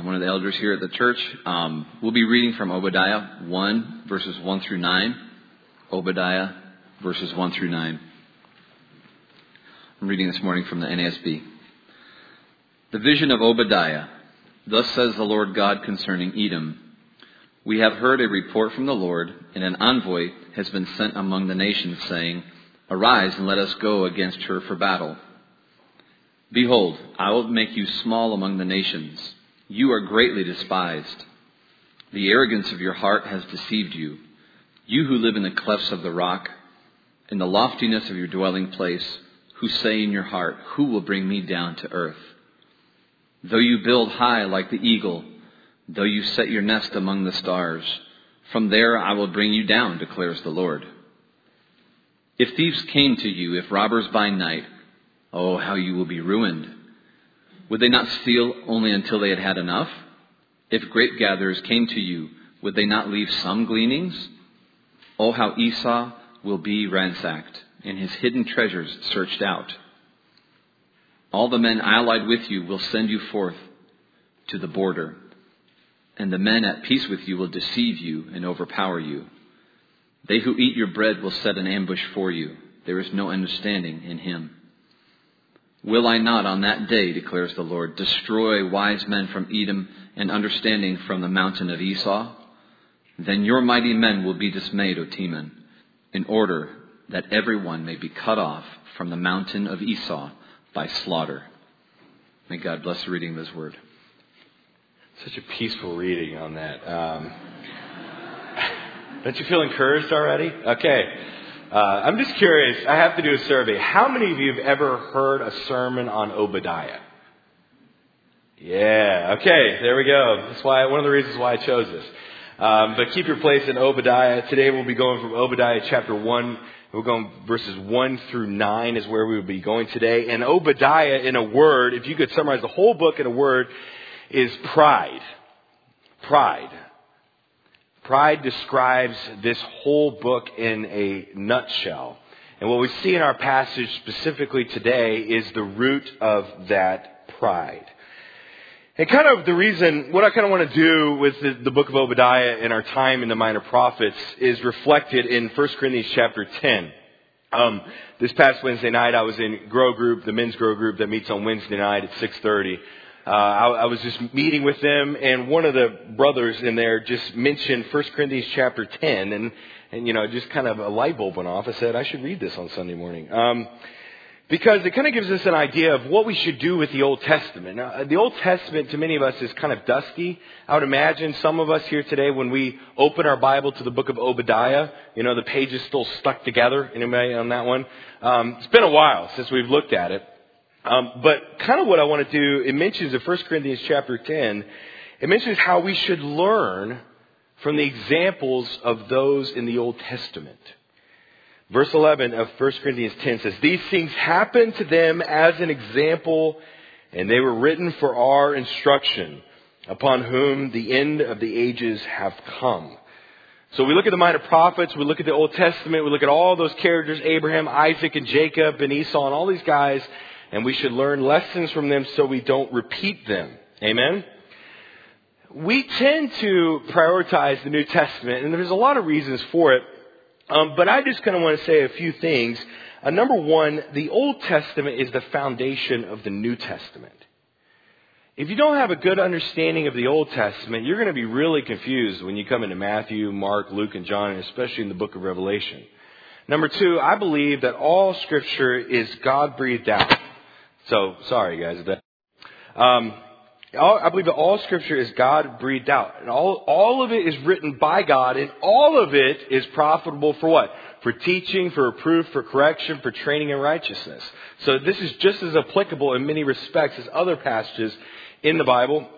I'm one of the elders here at the church. Um, we'll be reading from Obadiah 1, verses 1 through 9. Obadiah, verses 1 through 9. I'm reading this morning from the NASB. The vision of Obadiah. Thus says the Lord God concerning Edom. We have heard a report from the Lord, and an envoy has been sent among the nations, saying, Arise and let us go against her for battle. Behold, I will make you small among the nations. You are greatly despised. The arrogance of your heart has deceived you. You who live in the clefts of the rock, in the loftiness of your dwelling place, who say in your heart, Who will bring me down to earth? Though you build high like the eagle, though you set your nest among the stars, from there I will bring you down, declares the Lord. If thieves came to you, if robbers by night, oh, how you will be ruined. Would they not steal only until they had had enough? If grape gatherers came to you, would they not leave some gleanings? Oh, how Esau will be ransacked, and his hidden treasures searched out. All the men allied with you will send you forth to the border, and the men at peace with you will deceive you and overpower you. They who eat your bread will set an ambush for you. There is no understanding in him. Will I not on that day, declares the Lord, destroy wise men from Edom and understanding from the mountain of Esau? Then your mighty men will be dismayed, O Teman, in order that everyone may be cut off from the mountain of Esau by slaughter. May God bless the reading of His word. Such a peaceful reading on that. Um, don't you feel encouraged already? Okay. Uh, I'm just curious. I have to do a survey. How many of you have ever heard a sermon on Obadiah? Yeah. Okay. There we go. That's why one of the reasons why I chose this. Um, but keep your place in Obadiah. Today we'll be going from Obadiah chapter one. We're going verses one through nine is where we will be going today. And Obadiah, in a word, if you could summarize the whole book in a word, is pride. Pride. Pride describes this whole book in a nutshell. And what we see in our passage specifically today is the root of that pride. And kind of the reason, what I kind of want to do with the, the book of Obadiah and our time in the minor prophets is reflected in 1 Corinthians chapter 10. Um, this past Wednesday night, I was in Grow Group, the men's Grow Group that meets on Wednesday night at 6:30. Uh, I, I, was just meeting with them, and one of the brothers in there just mentioned 1 Corinthians chapter 10, and, and you know, just kind of a light bulb went off. I said, I should read this on Sunday morning. Um, because it kind of gives us an idea of what we should do with the Old Testament. Now, the Old Testament to many of us is kind of dusty. I would imagine some of us here today, when we open our Bible to the book of Obadiah, you know, the pages still stuck together. Anybody on that one? Um, it's been a while since we've looked at it. Um, but kind of what I want to do, it mentions in 1 Corinthians chapter 10, it mentions how we should learn from the examples of those in the Old Testament. Verse 11 of 1 Corinthians 10 says, These things happened to them as an example, and they were written for our instruction, upon whom the end of the ages have come. So we look at the minor prophets, we look at the Old Testament, we look at all those characters, Abraham, Isaac, and Jacob, and Esau, and all these guys, and we should learn lessons from them so we don't repeat them. Amen? We tend to prioritize the New Testament, and there's a lot of reasons for it. Um, but I just kind of want to say a few things. Uh, number one, the Old Testament is the foundation of the New Testament. If you don't have a good understanding of the Old Testament, you're going to be really confused when you come into Matthew, Mark, Luke, and John, and especially in the book of Revelation. Number two, I believe that all Scripture is God breathed out. So, sorry guys. Um, I believe that all scripture is God breathed out. And all, all of it is written by God, and all of it is profitable for what? For teaching, for reproof, for correction, for training in righteousness. So this is just as applicable in many respects as other passages in the Bible.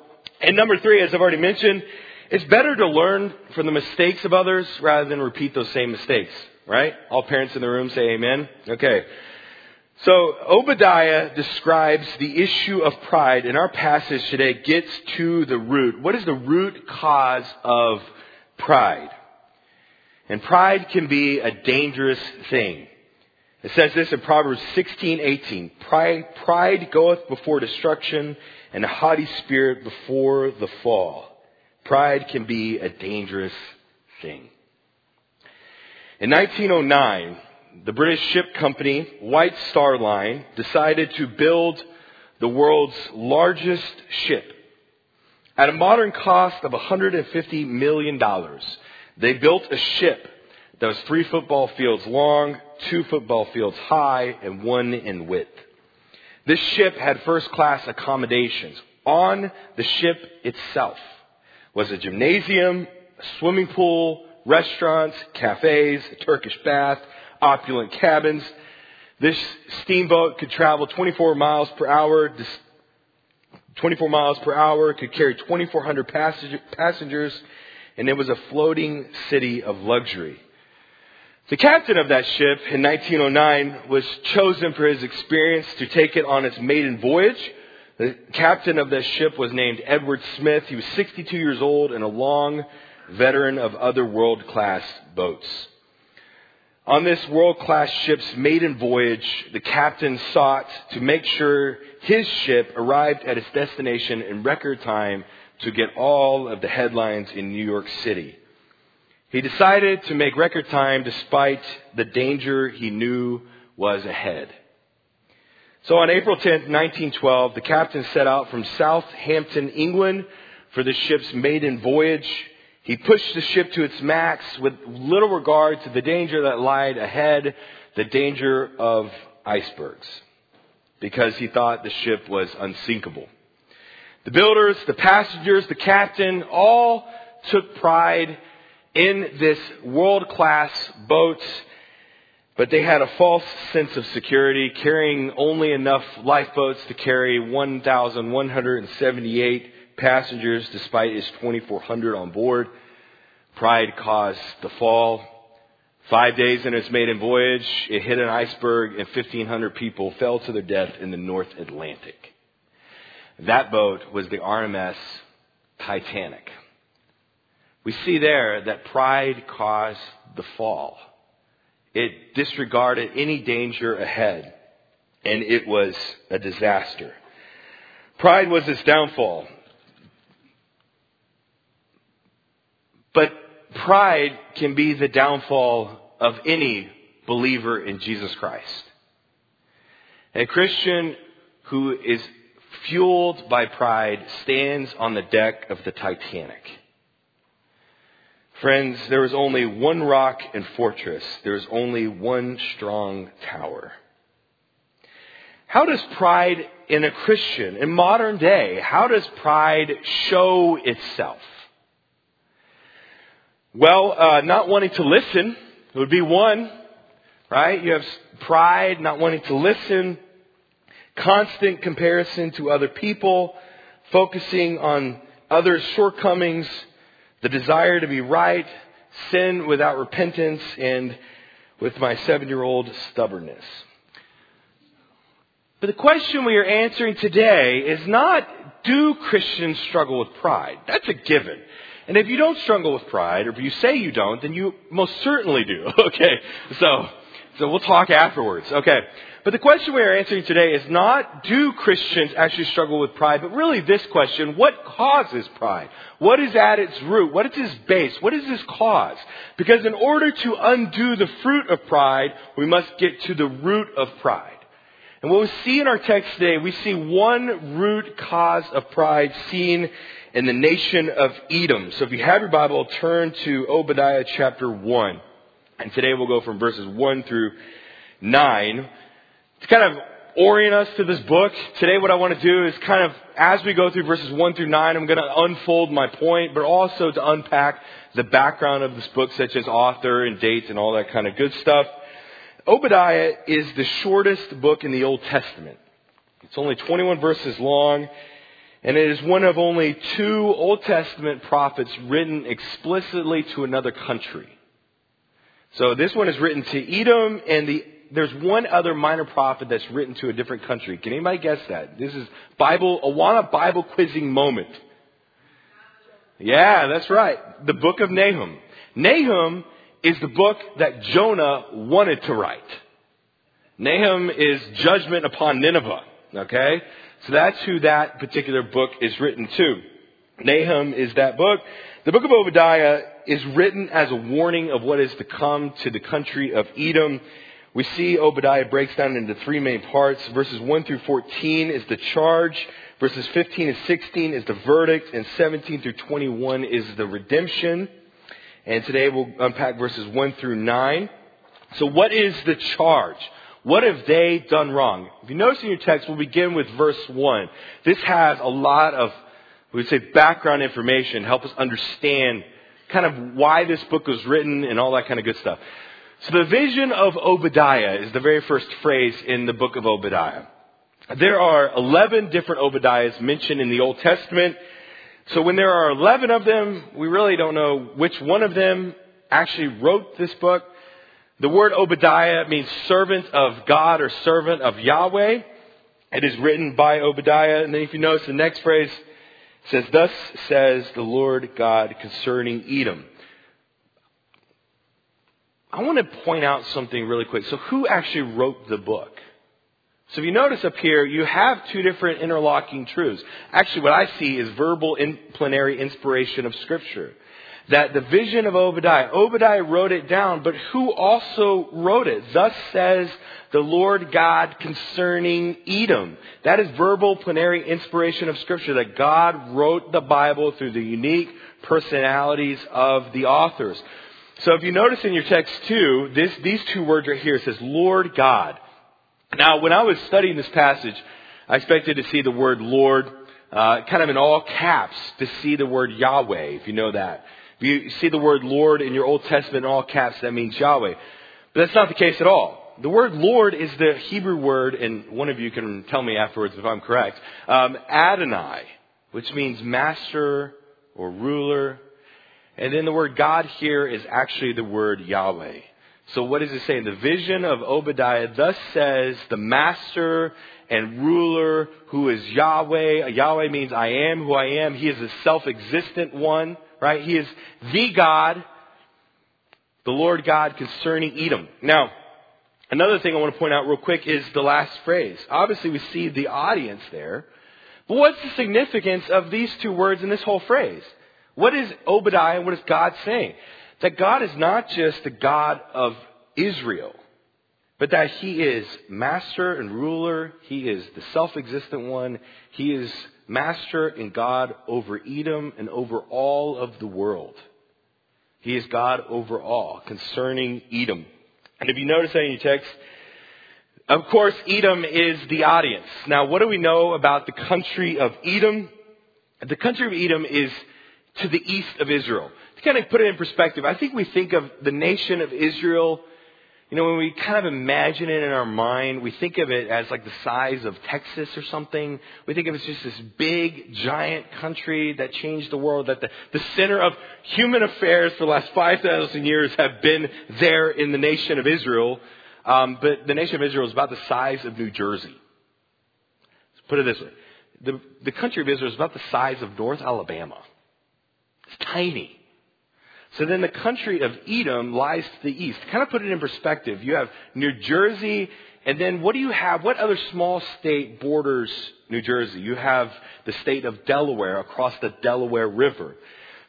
And number three, as I've already mentioned, it's better to learn from the mistakes of others rather than repeat those same mistakes. Right? All parents in the room say amen. Okay. So Obadiah describes the issue of pride in our passage today gets to the root. What is the root cause of pride? And pride can be a dangerous thing. It says this in Proverbs 16:18. Pride, pride goeth before destruction, and a haughty spirit before the fall. Pride can be a dangerous thing. In 1909, the British ship company White Star Line decided to build the world's largest ship. At a modern cost of $150 million, they built a ship that was three football fields long, two football fields high, and one in width. This ship had first class accommodations. On the ship itself was a gymnasium, a swimming pool, restaurants, cafes, a Turkish bath, opulent cabins. This steamboat could travel 24 miles per hour, 24 miles per hour, could carry 2,400 passengers, and it was a floating city of luxury. The captain of that ship in 1909 was chosen for his experience to take it on its maiden voyage. The captain of that ship was named Edward Smith. He was 62 years old and a long veteran of other world class boats. On this world class ship's maiden voyage, the captain sought to make sure his ship arrived at its destination in record time to get all of the headlines in New York City. He decided to make record time despite the danger he knew was ahead. So on April 10, 1912, the captain set out from Southampton, England for the ship's maiden voyage. He pushed the ship to its max with little regard to the danger that lied ahead, the danger of icebergs, because he thought the ship was unsinkable. The builders, the passengers, the captain all took pride in this world class boat, but they had a false sense of security, carrying only enough lifeboats to carry 1,178 passengers despite its 2,400 on board. Pride caused the fall. Five days in its maiden voyage, it hit an iceberg and 1,500 people fell to their death in the North Atlantic. That boat was the RMS Titanic. We see there that pride caused the fall. It disregarded any danger ahead, and it was a disaster. Pride was its downfall. But pride can be the downfall of any believer in Jesus Christ. A Christian who is fueled by pride stands on the deck of the Titanic. Friends, there is only one rock and fortress. There is only one strong tower. How does pride in a Christian, in modern day, how does pride show itself? Well, uh, not wanting to listen would be one, right? You have pride, not wanting to listen, constant comparison to other people, focusing on others' shortcomings, the desire to be right, sin without repentance, and with my seven year old stubbornness. But the question we are answering today is not do Christians struggle with pride? That's a given. And if you don't struggle with pride, or if you say you don't, then you most certainly do. Okay. So, so we'll talk afterwards. Okay. But the question we are answering today is not do Christians actually struggle with pride, but really this question, what causes pride? What is at its root? What is its base? What is its cause? Because in order to undo the fruit of pride, we must get to the root of pride. And what we see in our text today, we see one root cause of pride seen in the nation of Edom. So if you have your Bible, turn to Obadiah chapter 1. And today we'll go from verses 1 through 9 to kind of orient us to this book, today what I want to do is kind of, as we go through verses 1 through 9, I'm going to unfold my point, but also to unpack the background of this book, such as author and dates and all that kind of good stuff. Obadiah is the shortest book in the Old Testament. It's only 21 verses long, and it is one of only two Old Testament prophets written explicitly to another country. So this one is written to Edom, and the there's one other minor prophet that's written to a different country. Can anybody guess that? This is Bible, Awana Bible quizzing moment. Yeah, that's right. The book of Nahum. Nahum is the book that Jonah wanted to write. Nahum is judgment upon Nineveh. Okay? So that's who that particular book is written to. Nahum is that book. The book of Obadiah is written as a warning of what is to come to the country of Edom. We see Obadiah breaks down into three main parts. Verses 1 through 14 is the charge. Verses 15 and 16 is the verdict. And 17 through 21 is the redemption. And today we'll unpack verses 1 through 9. So what is the charge? What have they done wrong? If you notice in your text, we'll begin with verse 1. This has a lot of, we would say, background information, to help us understand kind of why this book was written and all that kind of good stuff. So the vision of Obadiah is the very first phrase in the book of Obadiah. There are 11 different Obadiahs mentioned in the Old Testament. So when there are 11 of them, we really don't know which one of them actually wrote this book. The word Obadiah means servant of God or servant of Yahweh. It is written by Obadiah. And then if you notice the next phrase says, Thus says the Lord God concerning Edom. I want to point out something really quick. So who actually wrote the book? So if you notice up here, you have two different interlocking truths. Actually, what I see is verbal in plenary inspiration of Scripture. That the vision of Obadiah, Obadiah wrote it down, but who also wrote it? Thus says the Lord God concerning Edom. That is verbal plenary inspiration of Scripture, that God wrote the Bible through the unique personalities of the authors. So if you notice in your text too, this, these two words right here, it says Lord God. Now, when I was studying this passage, I expected to see the word Lord uh, kind of in all caps to see the word Yahweh, if you know that. If you see the word Lord in your Old Testament in all caps, that means Yahweh. But that's not the case at all. The word Lord is the Hebrew word, and one of you can tell me afterwards if I'm correct, um, Adonai, which means master or ruler. And then the word God here is actually the word Yahweh. So what does it say? In the vision of Obadiah, thus says the master and ruler who is Yahweh. Yahweh means I am who I am. He is a self-existent one, right? He is the God, the Lord God concerning Edom. Now, another thing I want to point out real quick is the last phrase. Obviously we see the audience there. But what's the significance of these two words in this whole phrase? What is Obadiah and what is God saying? That God is not just the God of Israel, but that He is master and ruler. He is the self-existent one. He is master and God over Edom and over all of the world. He is God over all concerning Edom. And if you notice that in your text, of course, Edom is the audience. Now, what do we know about the country of Edom? The country of Edom is to the east of Israel kind of put it in perspective, I think we think of the nation of Israel, you know, when we kind of imagine it in our mind, we think of it as like the size of Texas or something. We think of it as just this big, giant country that changed the world, that the, the center of human affairs for the last 5,000 years have been there in the nation of Israel. Um, but the nation of Israel is about the size of New Jersey. Let's put it this way. The, the country of Israel is about the size of North Alabama. It's tiny. So then the country of Edom lies to the east. Kind of put it in perspective. You have New Jersey, and then what do you have? What other small state borders New Jersey? You have the state of Delaware across the Delaware River.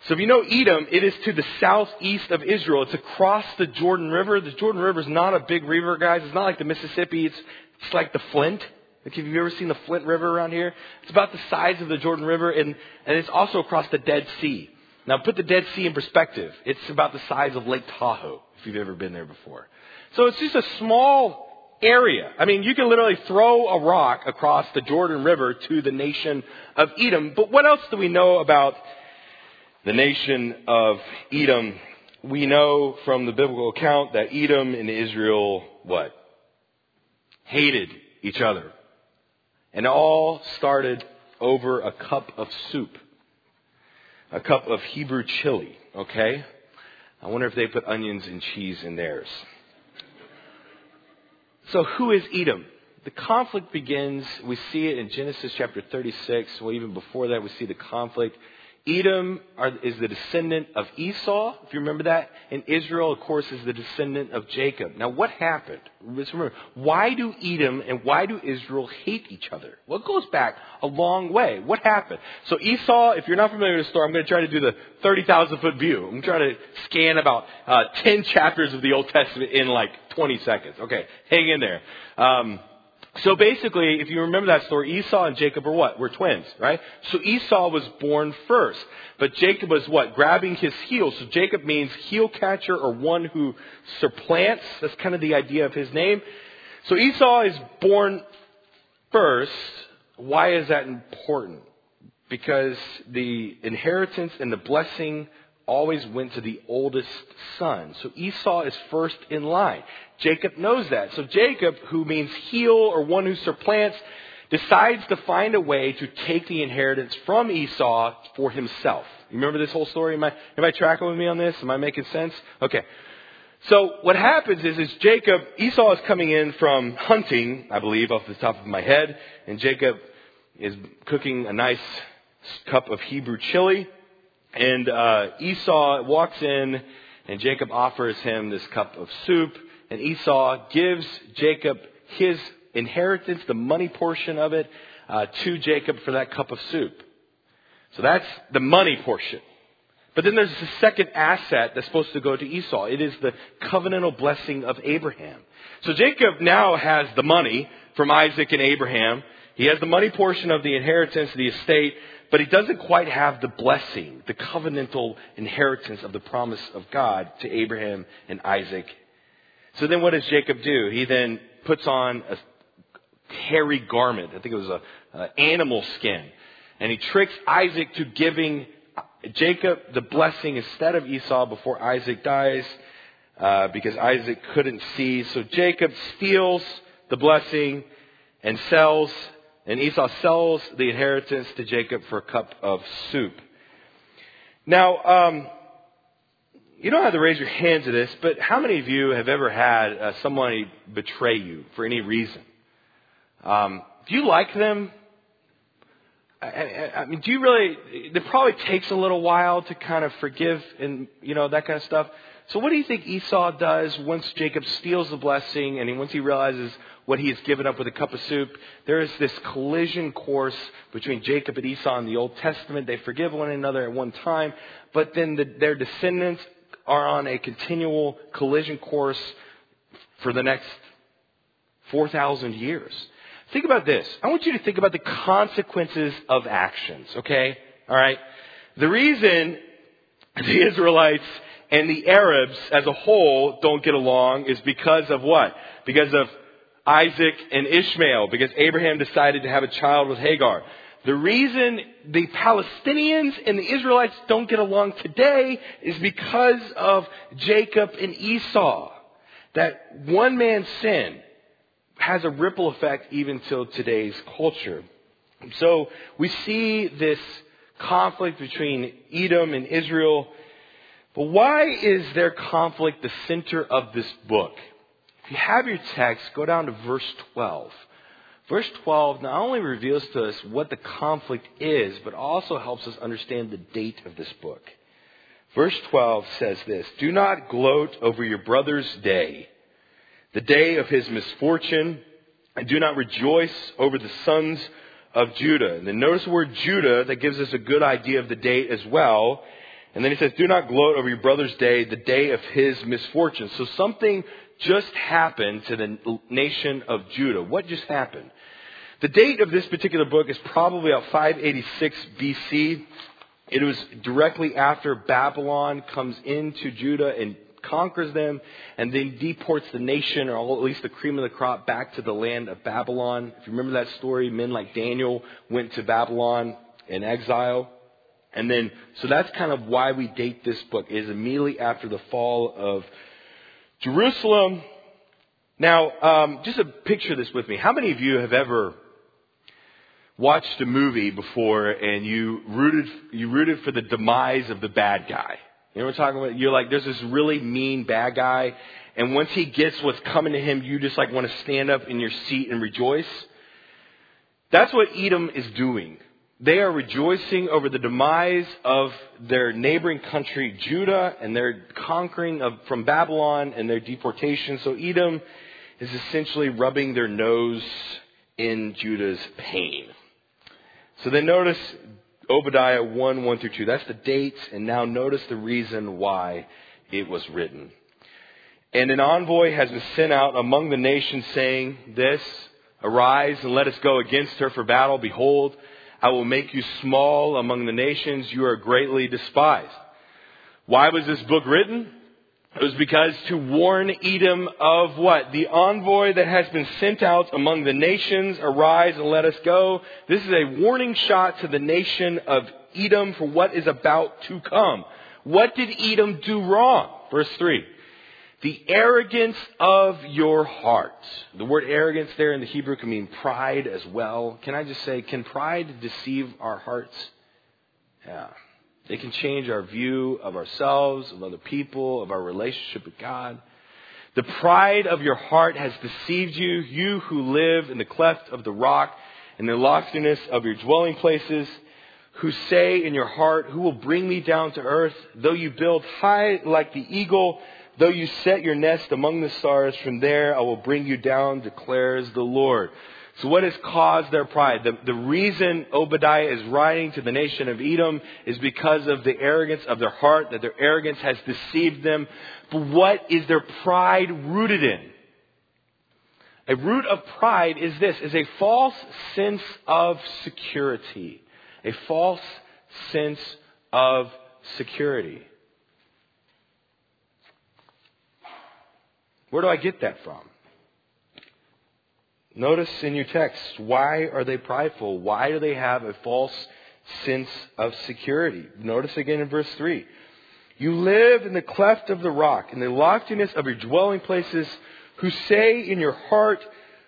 So if you know Edom, it is to the southeast of Israel. It's across the Jordan River. The Jordan River is not a big river, guys. It's not like the Mississippi. It's, it's like the Flint. Like, have you ever seen the Flint River around here? It's about the size of the Jordan River, and, and it's also across the Dead Sea. Now put the Dead Sea in perspective. It's about the size of Lake Tahoe, if you've ever been there before. So it's just a small area. I mean, you can literally throw a rock across the Jordan River to the nation of Edom. But what else do we know about the nation of Edom? We know from the biblical account that Edom and Israel, what? Hated each other. And all started over a cup of soup a cup of Hebrew chili, okay? I wonder if they put onions and cheese in theirs. So who is Edom? The conflict begins, we see it in Genesis chapter 36. Well, even before that, we see the conflict Edom are, is the descendant of Esau, if you remember that, and Israel, of course, is the descendant of Jacob. Now, what happened? Let's remember, why do Edom and why do Israel hate each other? Well, it goes back a long way. What happened? So Esau, if you're not familiar with the story, I'm going to try to do the 30,000 foot view. I'm trying to scan about uh, 10 chapters of the Old Testament in like 20 seconds. Okay, hang in there. Um, so basically, if you remember that story, Esau and Jacob were what? Were twins, right? So Esau was born first. But Jacob was what? Grabbing his heel. So Jacob means heel catcher or one who supplants. That's kind of the idea of his name. So Esau is born first. Why is that important? Because the inheritance and the blessing always went to the oldest son. So Esau is first in line. Jacob knows that. So Jacob, who means heel or one who supplants, decides to find a way to take the inheritance from Esau for himself. You remember this whole story? Am I, am I tracking with me on this? Am I making sense? Okay. So what happens is, is Jacob, Esau is coming in from hunting, I believe, off the top of my head, and Jacob is cooking a nice cup of Hebrew chili. And uh, Esau walks in, and Jacob offers him this cup of soup. And Esau gives Jacob his inheritance, the money portion of it, uh, to Jacob for that cup of soup. So that's the money portion. But then there's a second asset that's supposed to go to Esau. It is the covenantal blessing of Abraham. So Jacob now has the money from Isaac and Abraham. He has the money portion of the inheritance, the estate, but he doesn't quite have the blessing, the covenantal inheritance of the promise of God to Abraham and Isaac. So then what does Jacob do? He then puts on a hairy garment. I think it was a, animal skin. And he tricks Isaac to giving Jacob the blessing instead of Esau before Isaac dies, uh, because Isaac couldn't see. So Jacob steals the blessing and sells and Esau sells the inheritance to Jacob for a cup of soup. Now, um, you don't have to raise your hand to this, but how many of you have ever had uh, somebody betray you for any reason? Um, do you like them? I, I, I mean, do you really? It probably takes a little while to kind of forgive and you know that kind of stuff. So, what do you think Esau does once Jacob steals the blessing and once he realizes what he has given up with a cup of soup. There is this collision course between Jacob and Esau in the Old Testament. They forgive one another at one time, but then the, their descendants are on a continual collision course for the next 4,000 years. Think about this. I want you to think about the consequences of actions, okay? Alright? The reason the Israelites and the Arabs as a whole don't get along is because of what? Because of Isaac and Ishmael because Abraham decided to have a child with Hagar. The reason the Palestinians and the Israelites don't get along today is because of Jacob and Esau. That one man's sin has a ripple effect even till today's culture. So we see this conflict between Edom and Israel. But why is their conflict the center of this book? If you have your text, go down to verse 12. Verse 12 not only reveals to us what the conflict is, but also helps us understand the date of this book. Verse 12 says this Do not gloat over your brother's day, the day of his misfortune, and do not rejoice over the sons of Judah. And then notice the word Judah, that gives us a good idea of the date as well. And then he says, Do not gloat over your brother's day, the day of his misfortune. So something just happened to the nation of Judah? What just happened? The date of this particular book is probably about 586 BC. It was directly after Babylon comes into Judah and conquers them and then deports the nation, or at least the cream of the crop, back to the land of Babylon. If you remember that story, men like Daniel went to Babylon in exile. And then, so that's kind of why we date this book, is immediately after the fall of Jerusalem. Now, um, just a picture this with me. How many of you have ever watched a movie before and you rooted you rooted for the demise of the bad guy? You know what I'm talking about? You're like, there's this really mean bad guy, and once he gets what's coming to him, you just like want to stand up in your seat and rejoice. That's what Edom is doing. They are rejoicing over the demise of their neighboring country, Judah, and their conquering of, from Babylon and their deportation. So Edom is essentially rubbing their nose in Judah's pain. So then notice Obadiah 1, 1 through 2. That's the dates, and now notice the reason why it was written. And an envoy has been sent out among the nations saying this, Arise and let us go against her for battle. Behold, I will make you small among the nations. You are greatly despised. Why was this book written? It was because to warn Edom of what? The envoy that has been sent out among the nations, arise and let us go. This is a warning shot to the nation of Edom for what is about to come. What did Edom do wrong? Verse 3. The arrogance of your heart. The word arrogance there in the Hebrew can mean pride as well. Can I just say, can pride deceive our hearts? Yeah. It can change our view of ourselves, of other people, of our relationship with God. The pride of your heart has deceived you, you who live in the cleft of the rock, in the loftiness of your dwelling places, who say in your heart, Who will bring me down to earth? Though you build high like the eagle, though you set your nest among the stars, from there I will bring you down, declares the Lord. So what has caused their pride? The, the reason Obadiah is writing to the nation of Edom is because of the arrogance of their heart, that their arrogance has deceived them. But what is their pride rooted in? A root of pride is this, is a false sense of security. A false sense of security. Where do I get that from? Notice in your text, why are they prideful? Why do they have a false sense of security? Notice again in verse 3. You live in the cleft of the rock, in the loftiness of your dwelling places, who say in your heart,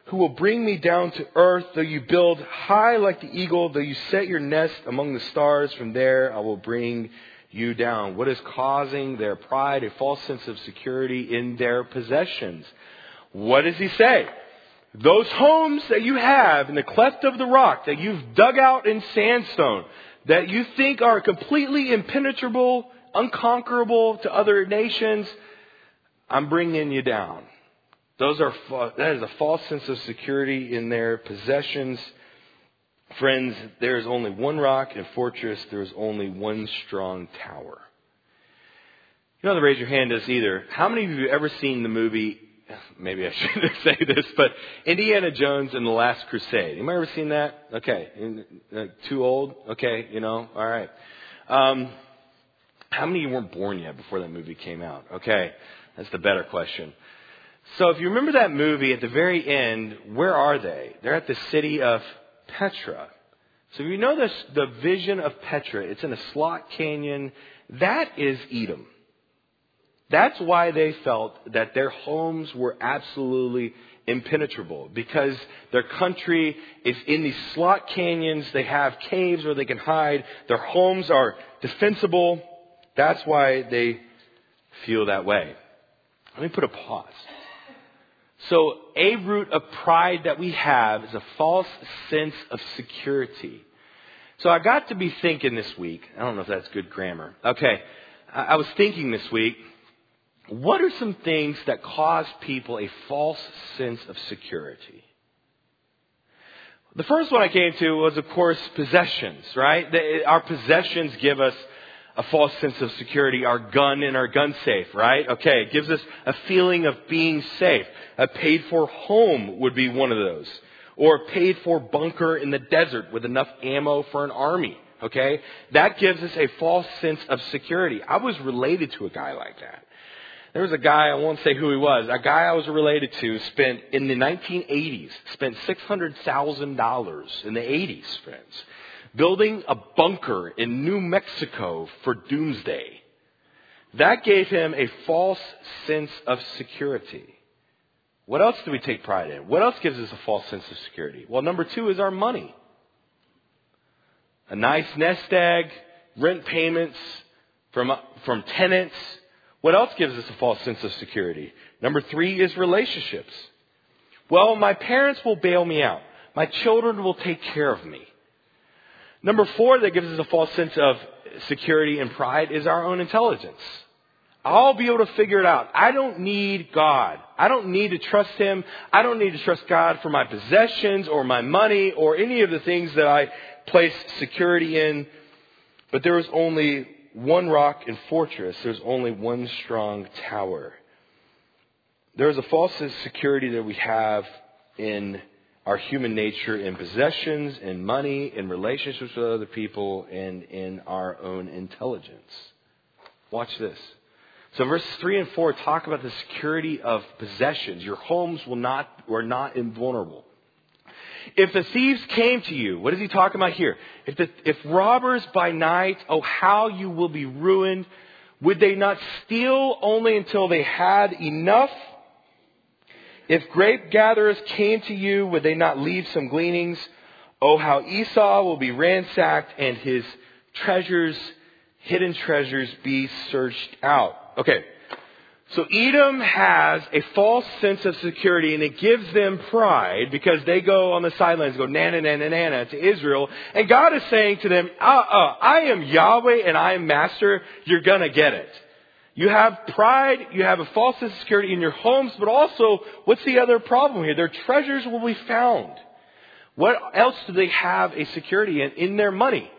Who will bring me down to earth, though you build high like the eagle, though you set your nest among the stars, from there I will bring you down. What is causing their pride? A false sense of security in their possessions. What does he say? Those homes that you have in the cleft of the rock that you've dug out in sandstone that you think are completely impenetrable, unconquerable to other nations, I'm bringing you down. Those are, that is a false sense of security in their possessions. Friends, there is only one rock and fortress. There is only one strong tower. You don't have to raise your hand to this either. How many of you have ever seen the movie maybe I shouldn't say this, but Indiana Jones and the Last Crusade. You ever seen that? Okay. Uh, too old? Okay, you know, alright. Um, how many of you weren't born yet before that movie came out? Okay. That's the better question. So if you remember that movie at the very end, where are they? They're at the city of Petra. So you know this, the vision of Petra, it's in a slot canyon. That is Edom. That's why they felt that their homes were absolutely impenetrable because their country is in these slot canyons. They have caves where they can hide. Their homes are defensible. That's why they feel that way. Let me put a pause. So, a root of pride that we have is a false sense of security. So, I got to be thinking this week. I don't know if that's good grammar. Okay. I was thinking this week what are some things that cause people a false sense of security? The first one I came to was, of course, possessions, right? Our possessions give us a false sense of security. Our gun and our gun safe, right? Okay, it gives us a feeling of being safe. A paid for home would be one of those. Or a paid for bunker in the desert with enough ammo for an army, okay? That gives us a false sense of security. I was related to a guy like that. There was a guy, I won't say who he was, a guy I was related to spent, in the 1980s, spent $600,000 in the 80s, friends, building a bunker in New Mexico for doomsday. That gave him a false sense of security. What else do we take pride in? What else gives us a false sense of security? Well, number two is our money. A nice nest egg, rent payments from, from tenants, what else gives us a false sense of security? Number three is relationships. Well, my parents will bail me out. My children will take care of me. Number four that gives us a false sense of security and pride is our own intelligence. I'll be able to figure it out. I don't need God. I don't need to trust Him. I don't need to trust God for my possessions or my money or any of the things that I place security in. But there is only one rock and fortress. There's only one strong tower. There is a false security that we have in our human nature in possessions, in money, in relationships with other people, and in our own intelligence. Watch this. So verses 3 and 4 talk about the security of possessions. Your homes will not, are not invulnerable. If the thieves came to you, what is he talking about here? If, the, if robbers by night, oh, how you will be ruined. Would they not steal only until they had enough? If grape gatherers came to you, would they not leave some gleanings? Oh, how Esau will be ransacked and his treasures, hidden treasures, be searched out. Okay. So Edom has a false sense of security and it gives them pride because they go on the sidelines, go nana nana nana to Israel. And God is saying to them, uh, uh, I am Yahweh and I am master. You're gonna get it. You have pride, you have a false sense of security in your homes, but also, what's the other problem here? Their treasures will be found. What else do they have a security in? In their money.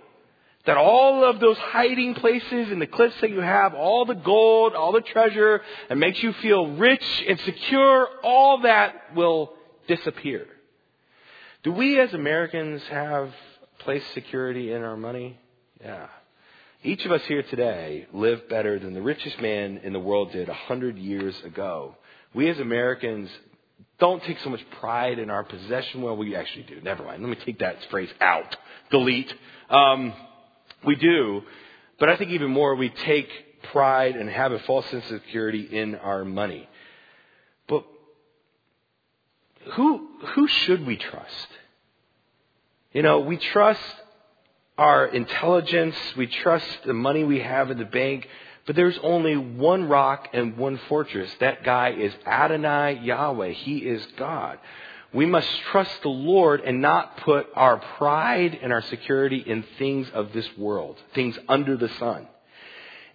That all of those hiding places in the cliffs that you have, all the gold, all the treasure, and makes you feel rich and secure, all that will disappear. Do we as Americans have placed security in our money? Yeah. Each of us here today live better than the richest man in the world did a hundred years ago. We as Americans don't take so much pride in our possession. Well, we actually do. Never mind. Let me take that phrase out. Delete. Um, we do. But I think even more, we take pride and have a false sense of security in our money. But who, who should we trust? You know, we trust our intelligence, we trust the money we have in the bank, but there's only one rock and one fortress. That guy is Adonai Yahweh. He is God. We must trust the Lord and not put our pride and our security in things of this world, things under the sun.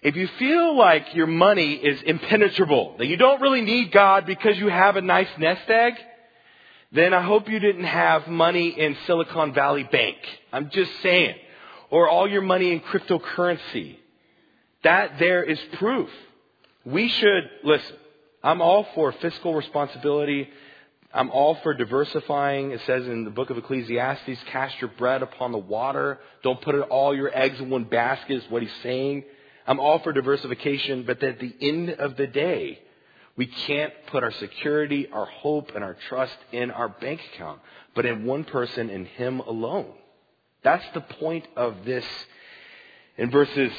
If you feel like your money is impenetrable, that you don't really need God because you have a nice nest egg, then I hope you didn't have money in Silicon Valley Bank. I'm just saying. Or all your money in cryptocurrency. That there is proof. We should, listen, I'm all for fiscal responsibility I'm all for diversifying. It says in the book of Ecclesiastes, cast your bread upon the water. Don't put all your eggs in one basket is what he's saying. I'm all for diversification, but at the end of the day, we can't put our security, our hope, and our trust in our bank account, but in one person, in him alone. That's the point of this in verses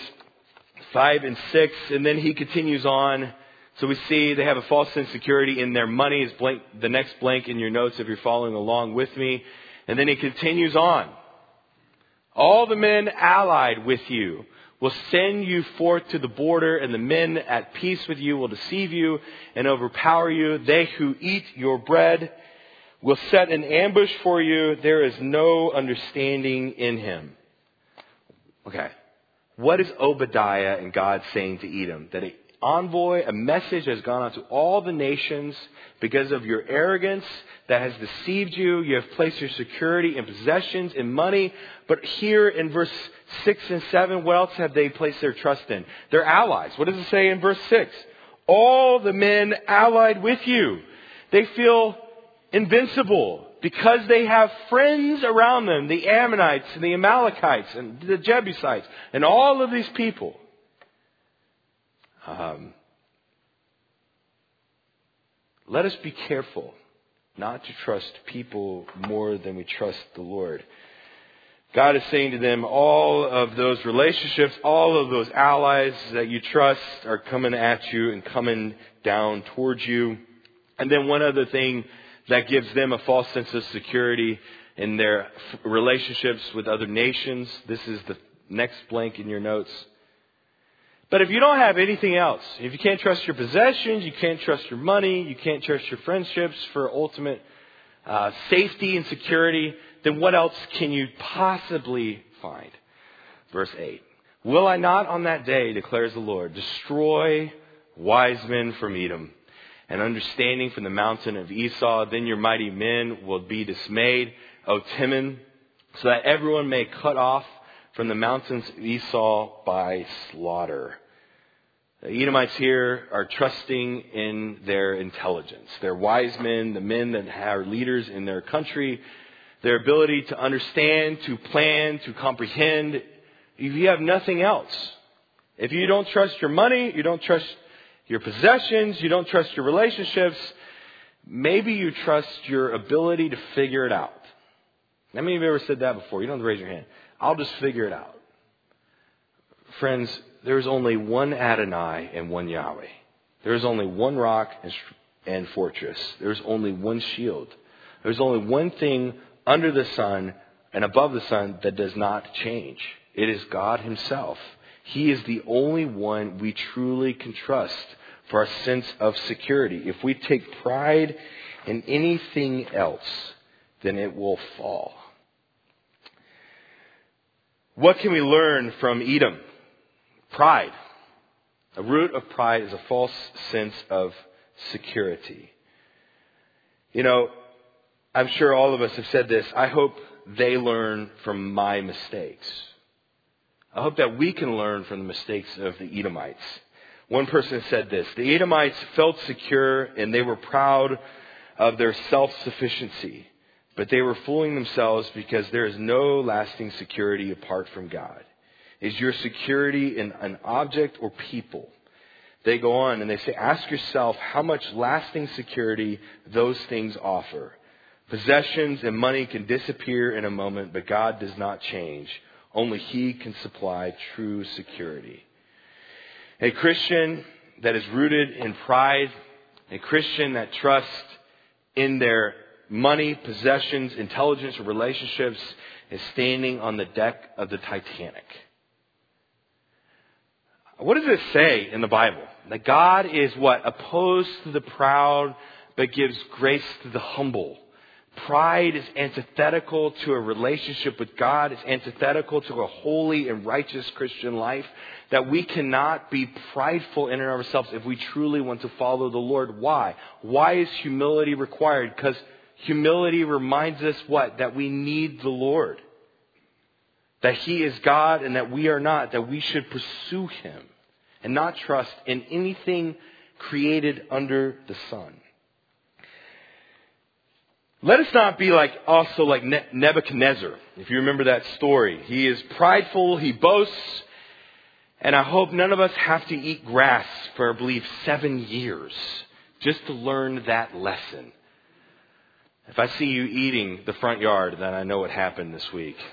5 and 6. And then he continues on so we see they have a false sense of security in their money is blank, the next blank in your notes if you're following along with me. And then he continues on. All the men allied with you will send you forth to the border, and the men at peace with you will deceive you and overpower you. They who eat your bread will set an ambush for you. There is no understanding in him. Okay. What is Obadiah and God saying to Edom? That an envoy, a message has gone out to all the nations because of your arrogance that has deceived you. You have placed your security in possessions, in money. But here in verse 6 and 7, what else have they placed their trust in? Their allies. What does it say in verse 6? All the men allied with you. They feel invincible because they have friends around them, the Ammonites and the Amalekites and the Jebusites and all of these people. Um, let us be careful not to trust people more than we trust the Lord. God is saying to them, all of those relationships, all of those allies that you trust are coming at you and coming down towards you. And then one other thing that gives them a false sense of security in their relationships with other nations. This is the next blank in your notes. But if you don't have anything else, if you can't trust your possessions, you can't trust your money, you can't trust your friendships for ultimate uh, safety and security, then what else can you possibly find. Verse 8. Will I not on that day, declares the Lord, destroy wise men from Edom and understanding from the mountain of Esau? Then your mighty men will be dismayed, O Teman, so that everyone may cut off from the mountains of Esau by slaughter. The Edomites here are trusting in their intelligence. They're wise men, the men that are leaders in their country, their ability to understand, to plan, to comprehend. If you have nothing else, if you don't trust your money, you don't trust your possessions, you don't trust your relationships, maybe you trust your ability to figure it out. How many of you ever said that before? You don't have to raise your hand. I'll just figure it out. Friends, there's only one Adonai and one Yahweh. There's only one rock and, and fortress. There's only one shield. There's only one thing under the sun and above the sun that does not change. It is God Himself. He is the only one we truly can trust for our sense of security. If we take pride in anything else, then it will fall. What can we learn from Edom? Pride. A root of pride is a false sense of security. You know, I'm sure all of us have said this. I hope they learn from my mistakes. I hope that we can learn from the mistakes of the Edomites. One person said this The Edomites felt secure and they were proud of their self sufficiency, but they were fooling themselves because there is no lasting security apart from God. Is your security in an object or people? They go on and they say, ask yourself how much lasting security those things offer. Possessions and money can disappear in a moment, but God does not change. Only He can supply true security. A Christian that is rooted in pride, a Christian that trusts in their money, possessions, intelligence, or relationships is standing on the deck of the Titanic. What does it say in the Bible? That God is what? Opposed to the proud, but gives grace to the humble. Pride is antithetical to a relationship with God. It's antithetical to a holy and righteous Christian life. That we cannot be prideful in and of ourselves if we truly want to follow the Lord. Why? Why is humility required? Because humility reminds us what? That we need the Lord. That He is God and that we are not. That we should pursue Him and not trust in anything created under the sun. Let us not be like also like Nebuchadnezzar. If you remember that story, he is prideful, he boasts, and I hope none of us have to eat grass for, I believe, seven years just to learn that lesson. If I see you eating the front yard, then I know what happened this week.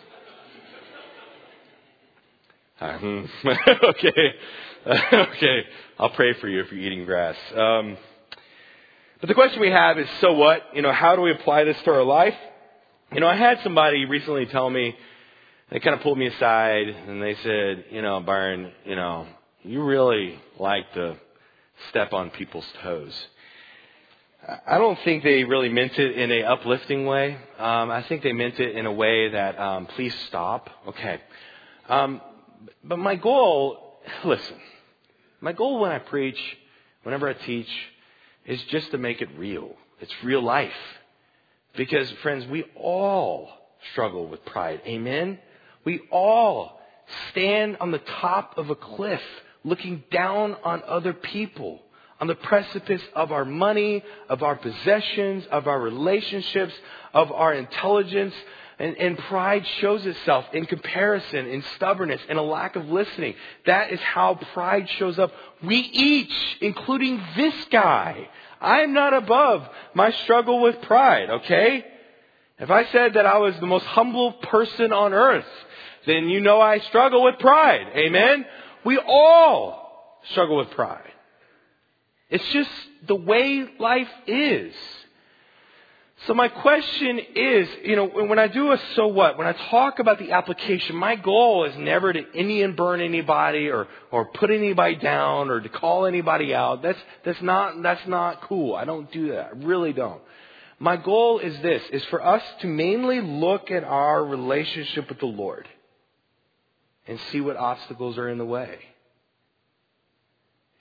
Okay, okay. I'll pray for you if you're eating grass. Um, but the question we have is, so what? You know, how do we apply this to our life? You know, I had somebody recently tell me, they kind of pulled me aside and they said, you know, Byron, you know, you really like to step on people's toes. I don't think they really meant it in a uplifting way. Um, I think they meant it in a way that, um, please stop. Okay. Um, but my goal, listen, my goal when I preach, whenever I teach, is just to make it real. It's real life. Because, friends, we all struggle with pride. Amen? We all stand on the top of a cliff looking down on other people, on the precipice of our money, of our possessions, of our relationships, of our intelligence, and, and, pride shows itself in comparison, in stubbornness, in a lack of listening. That is how pride shows up. We each, including this guy, I am not above my struggle with pride, okay? If I said that I was the most humble person on earth, then you know I struggle with pride. Amen? We all struggle with pride. It's just the way life is. So my question is, you know, when I do a so what, when I talk about the application, my goal is never to Indian burn anybody or, or put anybody down or to call anybody out. That's, that's not, that's not cool. I don't do that. I really don't. My goal is this, is for us to mainly look at our relationship with the Lord. and see what obstacles are in the way.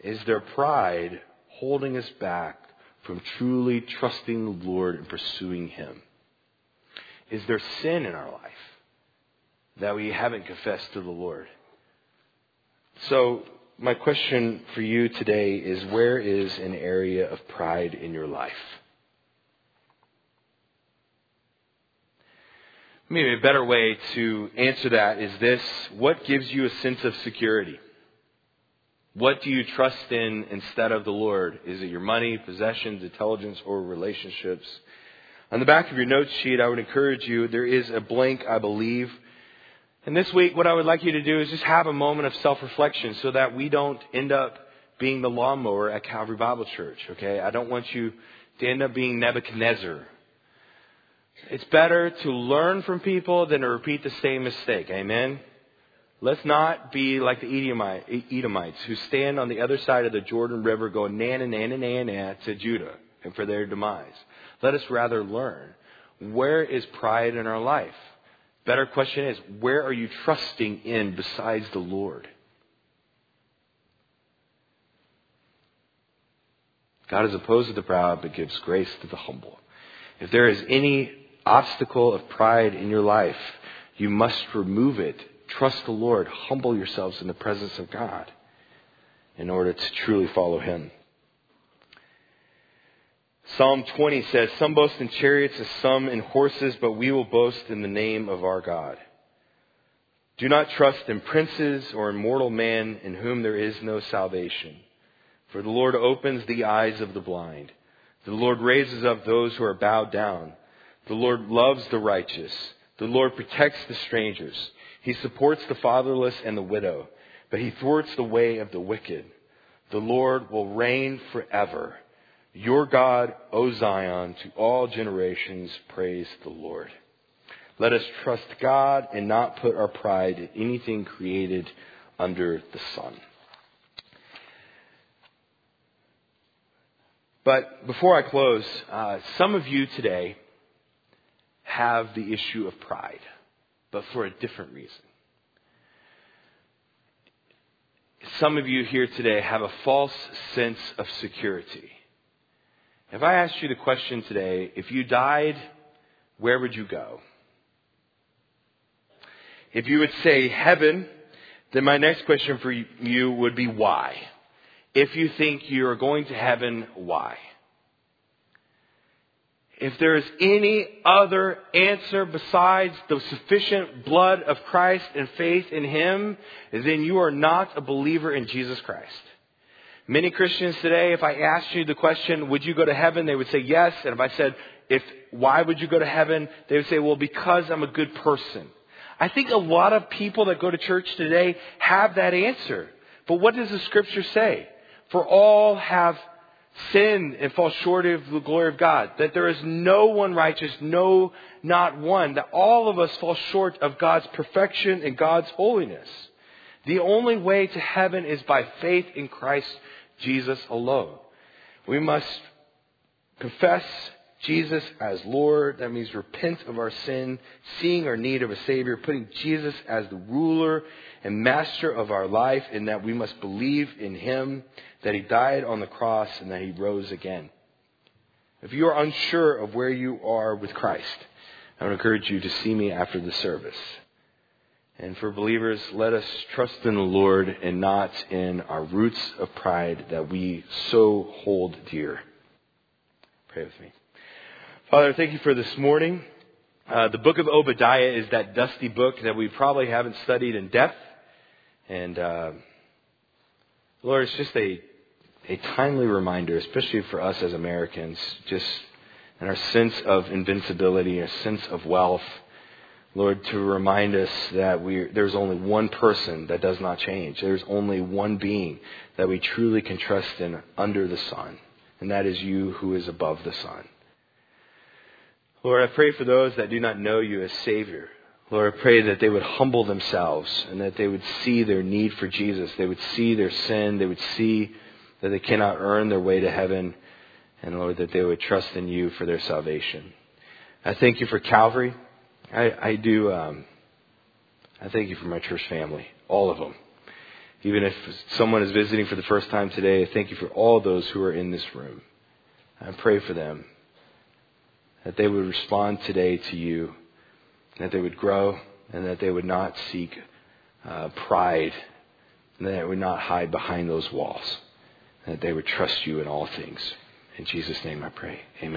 Is there pride holding us back from truly trusting the Lord and pursuing Him? Is there sin in our life that we haven't confessed to the Lord? So, my question for you today is where is an area of pride in your life? Maybe a better way to answer that is this What gives you a sense of security? What do you trust in instead of the Lord? Is it your money, possessions, intelligence, or relationships? On the back of your notes sheet, I would encourage you, there is a blank, I believe. And this week, what I would like you to do is just have a moment of self reflection so that we don't end up being the lawnmower at Calvary Bible Church, okay? I don't want you to end up being Nebuchadnezzar it's better to learn from people than to repeat the same mistake. Amen? Let's not be like the Edomites who stand on the other side of the Jordan River going na na na na to Judah and for their demise. Let us rather learn. Where is pride in our life? Better question is, where are you trusting in besides the Lord? God is opposed to the proud, but gives grace to the humble. If there is any obstacle of pride in your life, you must remove it. Trust the Lord. Humble yourselves in the presence of God in order to truly follow Him. Psalm 20 says, Some boast in chariots and some in horses, but we will boast in the name of our God. Do not trust in princes or in mortal man in whom there is no salvation. For the Lord opens the eyes of the blind. The Lord raises up those who are bowed down. The Lord loves the righteous. The Lord protects the strangers. He supports the fatherless and the widow, but he thwarts the way of the wicked. The Lord will reign forever. Your God, O Zion, to all generations, praise the Lord. Let us trust God and not put our pride in anything created under the sun. But before I close, uh, some of you today have the issue of pride, but for a different reason. Some of you here today have a false sense of security. If I asked you the question today, if you died, where would you go? If you would say heaven, then my next question for you would be why? If you think you are going to heaven, why? If there is any other answer besides the sufficient blood of Christ and faith in Him, then you are not a believer in Jesus Christ. Many Christians today, if I asked you the question, would you go to heaven? They would say yes. And if I said, if, why would you go to heaven? They would say, well, because I'm a good person. I think a lot of people that go to church today have that answer. But what does the scripture say? For all have sin and fall short of the glory of God. That there is no one righteous, no, not one. That all of us fall short of God's perfection and God's holiness. The only way to heaven is by faith in Christ Jesus alone. We must confess Jesus as Lord. That means repent of our sin, seeing our need of a Savior, putting Jesus as the ruler and master of our life, in that we must believe in Him, that He died on the cross, and that He rose again. If you are unsure of where you are with Christ, I would encourage you to see me after the service. And for believers, let us trust in the Lord and not in our roots of pride that we so hold dear. Pray with me. Father, thank you for this morning. Uh, the book of Obadiah is that dusty book that we probably haven't studied in depth. And uh, Lord, it's just a, a timely reminder, especially for us as Americans, just in our sense of invincibility, our sense of wealth. Lord, to remind us that we, there's only one person that does not change. There's only one being that we truly can trust in under the sun, and that is you who is above the sun. Lord, I pray for those that do not know you as Savior. Lord, I pray that they would humble themselves and that they would see their need for Jesus. They would see their sin. They would see that they cannot earn their way to heaven. And Lord, that they would trust in you for their salvation. I thank you for Calvary. I, I do. Um, I thank you for my church family. All of them. Even if someone is visiting for the first time today, I thank you for all those who are in this room. I pray for them that they would respond today to you, that they would grow, and that they would not seek uh, pride, and that they would not hide behind those walls, and that they would trust you in all things. In Jesus' name I pray. Amen.